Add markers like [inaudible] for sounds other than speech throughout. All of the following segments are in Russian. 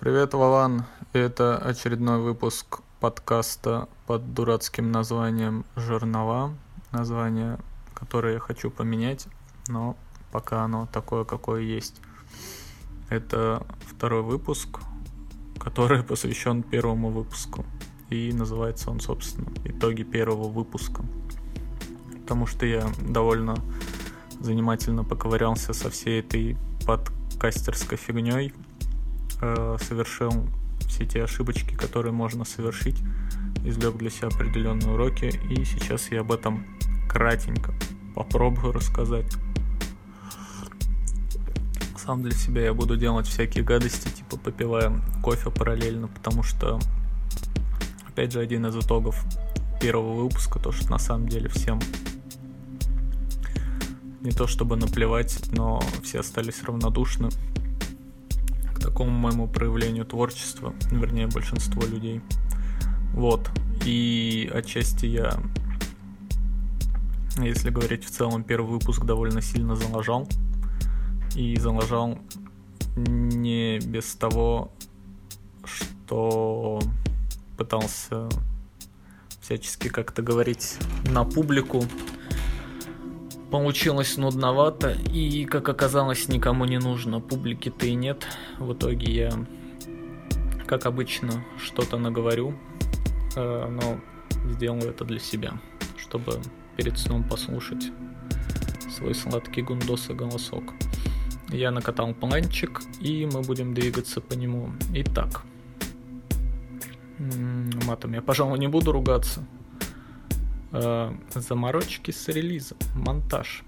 Привет, Вован. Это очередной выпуск подкаста под дурацким названием «Жернова». Название, которое я хочу поменять, но пока оно такое, какое есть. Это второй выпуск, который посвящен первому выпуску. И называется он, собственно, «Итоги первого выпуска». Потому что я довольно занимательно поковырялся со всей этой подкастерской фигней – э, совершил все те ошибочки, которые можно совершить, извлек для себя определенные уроки, и сейчас я об этом кратенько попробую рассказать. Сам для себя я буду делать всякие гадости, типа попивая кофе параллельно, потому что, опять же, один из итогов первого выпуска, то, что на самом деле всем не то чтобы наплевать, но все остались равнодушны такому моему проявлению творчества, вернее, большинство людей. Вот. И отчасти я, если говорить в целом, первый выпуск довольно сильно залажал. И залажал не без того, что пытался всячески как-то говорить на публику, Получилось нудновато и, как оказалось, никому не нужно. Публики-то и нет. В итоге я, как обычно, что-то наговорю, э, но сделаю это для себя, чтобы перед сном послушать свой сладкий гундос и голосок. Я накатал планчик, и мы будем двигаться по нему. Итак, матом я, пожалуй, не буду ругаться э, заморочки с релизом, монтаж.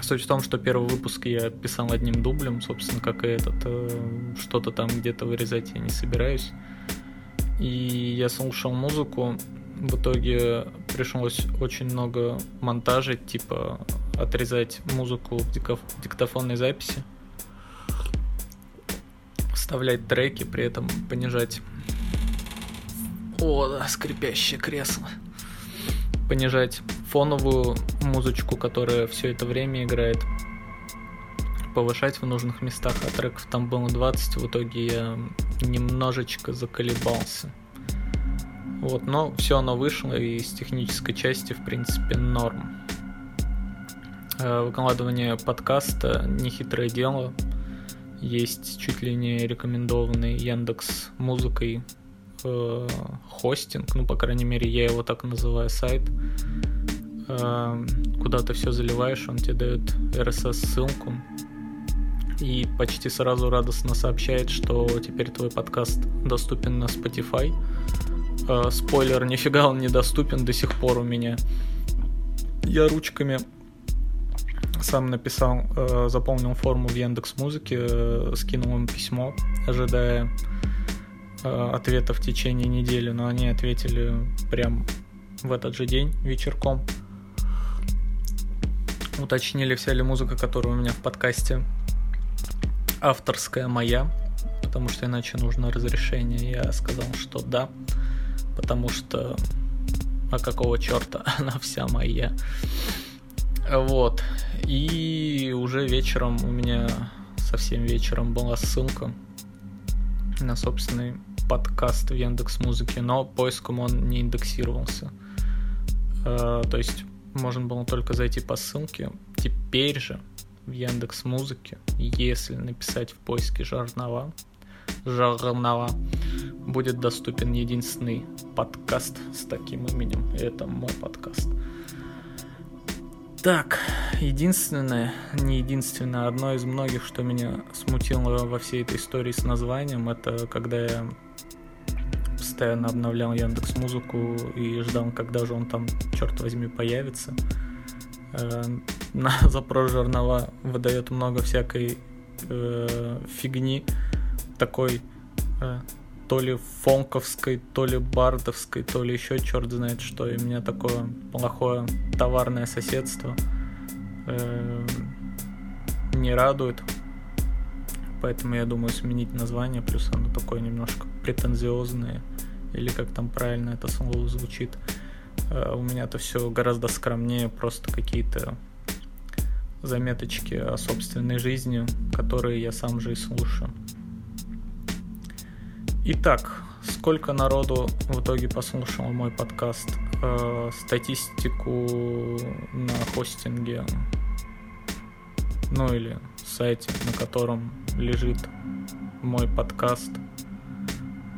Суть в том, что первый выпуск я писал одним дублем, собственно, как и этот. Э, что-то там где-то вырезать я не собираюсь. И я слушал музыку, в итоге пришлось очень много монтажей, типа отрезать музыку в диктофонной записи, вставлять треки, при этом понижать... О, да, скрипящее кресло понижать фоновую музычку, которая все это время играет, повышать в нужных местах, а треков там было 20, в итоге я немножечко заколебался. Вот, но все оно вышло, и с технической части, в принципе, норм. Э, выкладывание подкаста – нехитрое дело. Есть чуть ли не рекомендованный Яндекс музыкой э, хостинг, ну, по крайней мере, я его так называю, сайт, э, куда ты все заливаешь, он тебе дает RSS-ссылку, и почти сразу радостно сообщает, что теперь твой подкаст доступен на Spotify. Э, спойлер, нифига он недоступен до сих пор у меня. Я ручками сам написал, заполнил форму в Яндекс Музыке, скинул им письмо, ожидая ответа в течение недели, но они ответили прям в этот же день вечерком. Уточнили, вся ли музыка, которая у меня в подкасте авторская моя, потому что иначе нужно разрешение. Я сказал, что да, потому что а какого черта [laughs] она вся моя. Вот. И уже вечером у меня совсем вечером была ссылка на собственный подкаст в Яндекс Музыке, но поиском он не индексировался. Э, то есть можно было только зайти по ссылке. Теперь же в Яндекс Музыке, если написать в поиске Жарнова, Жарнова, будет доступен единственный подкаст с таким именем. Это мой подкаст. Так, единственное, не единственное, одно из многих, что меня смутило во всей этой истории с названием, это когда я постоянно обновлял Яндекс Музыку и ждал, когда же он там, черт возьми, появится. Э, на [laughs] запрос журнала выдает много всякой э, фигни, такой э, то ли фонковской, то ли бардовской, то ли еще черт знает что. И у меня такое плохое товарное соседство э, не радует. Поэтому я думаю сменить название, плюс оно такое немножко претензиозное или как там правильно это слово звучит. Э, у меня это все гораздо скромнее, просто какие-то заметочки о собственной жизни, которые я сам же и слушаю. Итак, сколько народу в итоге послушал мой подкаст? Э, статистику на хостинге, ну или сайте, на котором лежит мой подкаст.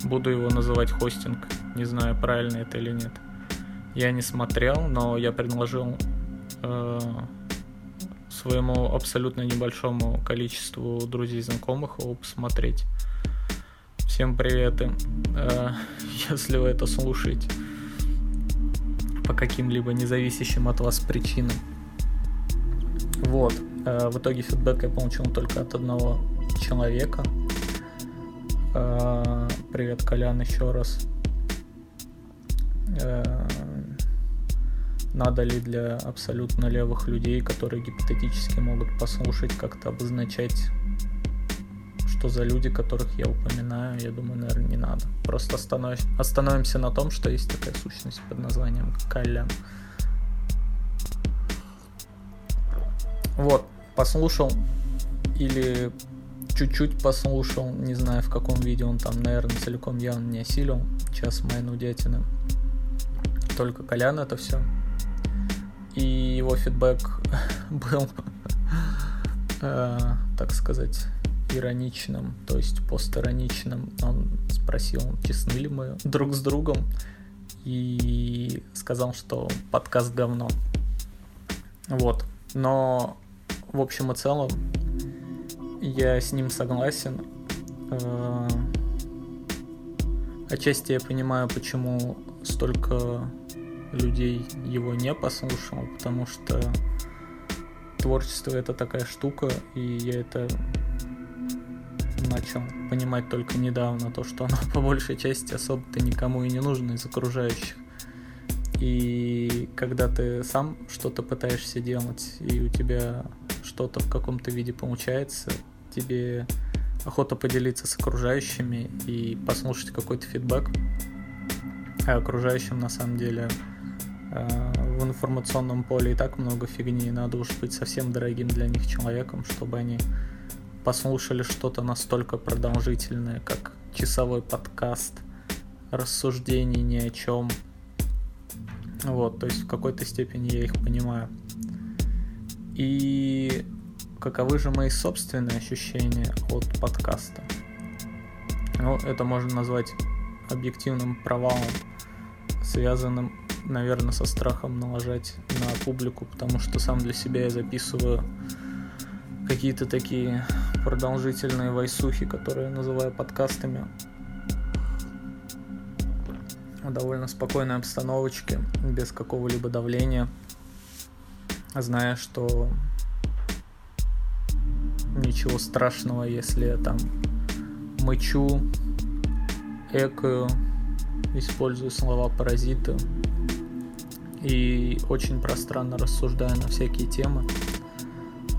Буду его называть хостинг, не знаю, правильно это или нет. Я не смотрел, но я предложил э, своему абсолютно небольшому количеству друзей и знакомых его посмотреть. Всем привет. Э, [laughs] если вы это слушаете по каким-либо независящим от вас причинам. Вот. Э, в итоге фидбэк я получил только от одного человека. Э, привет, Колян, еще раз. Надо ли для абсолютно левых людей, которые гипотетически могут послушать, как-то обозначать что за люди, которых я упоминаю, я думаю, наверное, не надо. Просто остановимся, остановимся на том, что есть такая сущность под названием Калян. Вот, послушал или чуть-чуть послушал, не знаю в каком видео он там, наверное, целиком явно не осилил, час моей нудятины. Только Колян это все. И его фидбэк [laughs] был, э, так сказать, ироничным, то есть постироничным. Он спросил, честны ли мы друг с другом, и сказал, что подкаст говно. Вот. Но в общем и целом я с ним согласен. Э, отчасти я понимаю, почему столько людей его не послушало, потому что творчество это такая штука, и я это начал понимать только недавно, то, что оно [laughs] по большей части особо-то никому и не нужно из окружающих. И когда ты сам что-то пытаешься делать, и у тебя что-то в каком-то виде получается, тебе охота поделиться с окружающими и послушать какой-то фидбэк. А окружающим на самом деле э, в информационном поле и так много фигни, и надо уж быть совсем дорогим для них человеком, чтобы они послушали что-то настолько продолжительное, как часовой подкаст, рассуждений ни о чем. Вот, то есть в какой-то степени я их понимаю. И каковы же мои собственные ощущения от подкаста? Ну, это можно назвать объективным провалом, связанным, наверное, со страхом налажать на публику, потому что сам для себя я записываю какие-то такие продолжительные войсухи, которые я называю подкастами. В довольно спокойной обстановочке, без какого-либо давления, зная, что ничего страшного, если я там мычу, экаю, использую слова паразиты и очень пространно рассуждаю на всякие темы.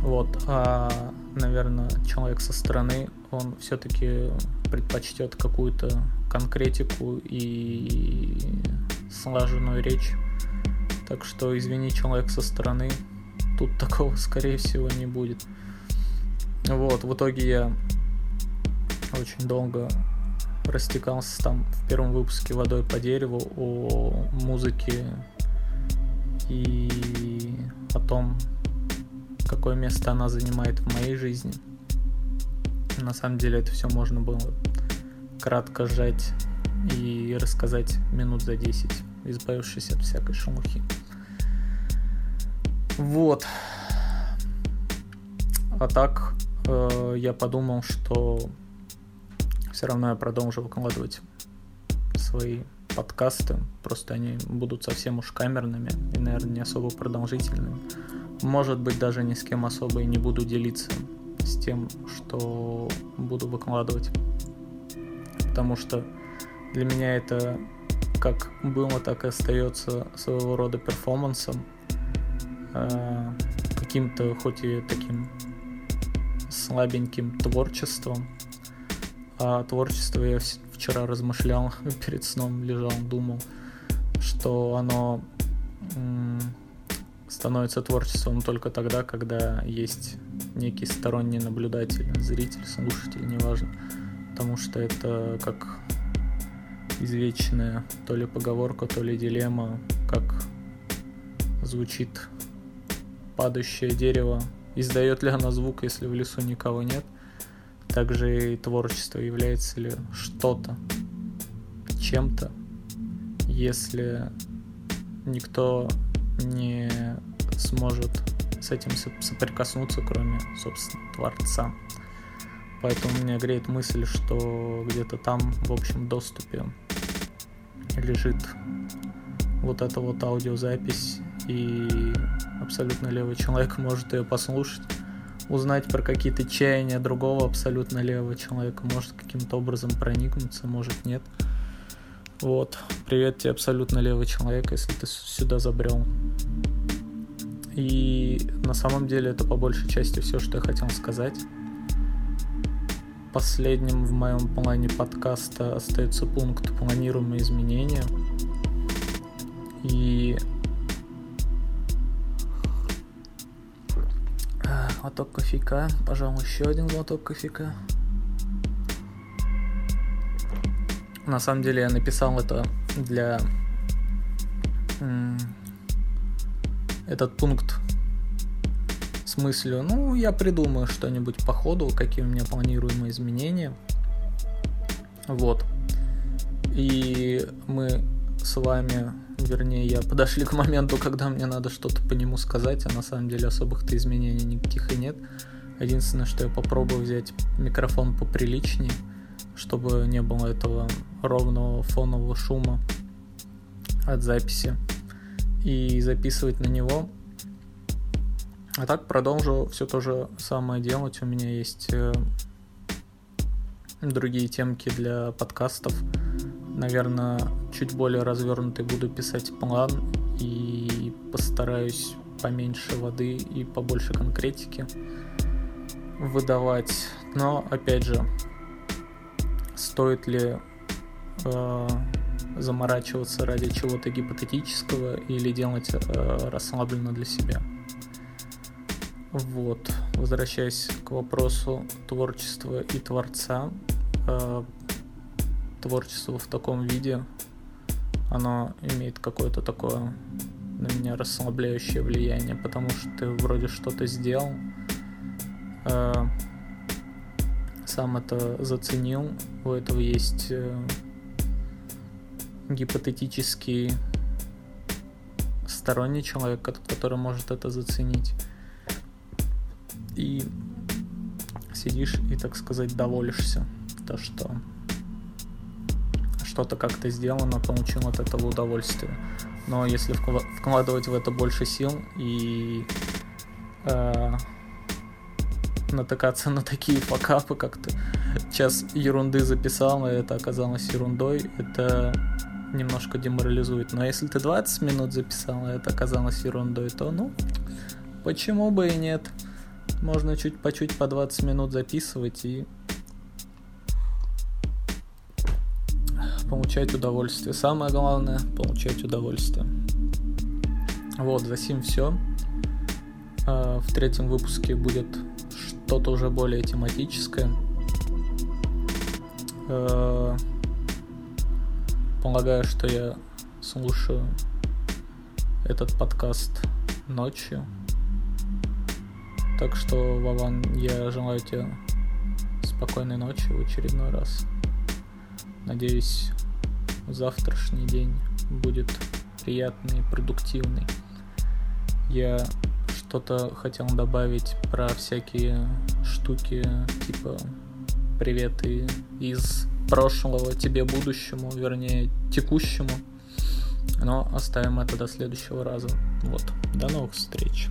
Вот, а, наверное, человек со стороны, он все-таки предпочтет какую-то конкретику и слаженную речь. Так что, извини, человек со стороны, тут такого, [laughs] скорее всего, не будет. Вот, в итоге я очень долго растекался там в первом выпуске «Водой по дереву» о музыке и о том, какое место она занимает в моей жизни. На самом деле это все можно было кратко сжать и рассказать минут за 10, избавившись от всякой шумухи. Вот. А так э, я подумал, что все равно я продолжу выкладывать свои подкасты, просто они будут совсем уж камерными и, наверное, не особо продолжительными может быть, даже ни с кем особо и не буду делиться с тем, что буду выкладывать. Потому что для меня это как было, так и остается своего рода перформансом. Э, каким-то, хоть и таким слабеньким творчеством. А творчество я вчера размышлял [laughs] перед сном, лежал, думал, что оно становится творчеством только тогда, когда есть некий сторонний наблюдатель, зритель, слушатель, неважно. Потому что это как извечная то ли поговорка, то ли дилемма, как звучит падающее дерево, издает ли оно звук, если в лесу никого нет. Также и творчество является ли что-то чем-то, если никто не сможет с этим соприкоснуться, кроме, собственно, Творца. Поэтому меня греет мысль, что где-то там, в общем доступе лежит вот эта вот аудиозапись, и абсолютно левый человек [laughs] может ее послушать, узнать про какие-то чаяния другого абсолютно левого человека, может каким-то образом проникнуться, может нет. Вот. Привет тебе, абсолютно левый человек, если ты сюда забрел. И на самом деле это по большей части все, что я хотел сказать. Последним в моем плане подкаста остается пункт планируемые изменения. И глоток кофейка, пожалуй, еще один глоток кофейка. На самом деле я написал это для этот пункт с мыслью, ну, я придумаю что-нибудь по ходу, какие у меня планируемые изменения. Вот. И мы с вами, вернее, я подошли к моменту, когда мне надо что-то по нему сказать, а на самом деле особых-то изменений никаких и нет. Единственное, что я попробую взять микрофон поприличнее, чтобы не было этого ровного фонового шума от записи и записывать на него. А так продолжу все то же самое делать. У меня есть э, другие темки для подкастов. Наверное, чуть более развернутый буду писать план и постараюсь поменьше воды и побольше конкретики выдавать. Но опять же, стоит ли э, заморачиваться ради чего-то гипотетического или делать э, расслабленно для себя. Вот, возвращаясь к вопросу творчества и творца, э, творчество в таком виде, оно имеет какое-то такое на меня расслабляющее влияние, потому что ты вроде что-то сделал, э, сам это заценил, у этого есть э, гипотетический сторонний человек, который может это заценить. И сидишь и, так сказать, доволишься. То, что что-то как-то сделано, получил от этого удовольствие. Но если вкладывать в это больше сил и э, натыкаться на такие факапы, как ты час ерунды записал, и это оказалось ерундой, это немножко деморализует. Но если ты 20 минут записал, и это оказалось ерундой, то ну, почему бы и нет? Можно чуть по чуть по 20 минут записывать и получать удовольствие. Самое главное получать удовольствие. Вот, за сим все. А, в третьем выпуске будет что-то уже более тематическое. А, полагаю, что я слушаю этот подкаст ночью. Так что, Вован, я желаю тебе спокойной ночи в очередной раз. Надеюсь, завтрашний день будет приятный, продуктивный. Я что-то хотел добавить про всякие штуки, типа приветы из прошлого тебе будущему, вернее, текущему. Но оставим это до следующего раза. Вот. До новых встреч.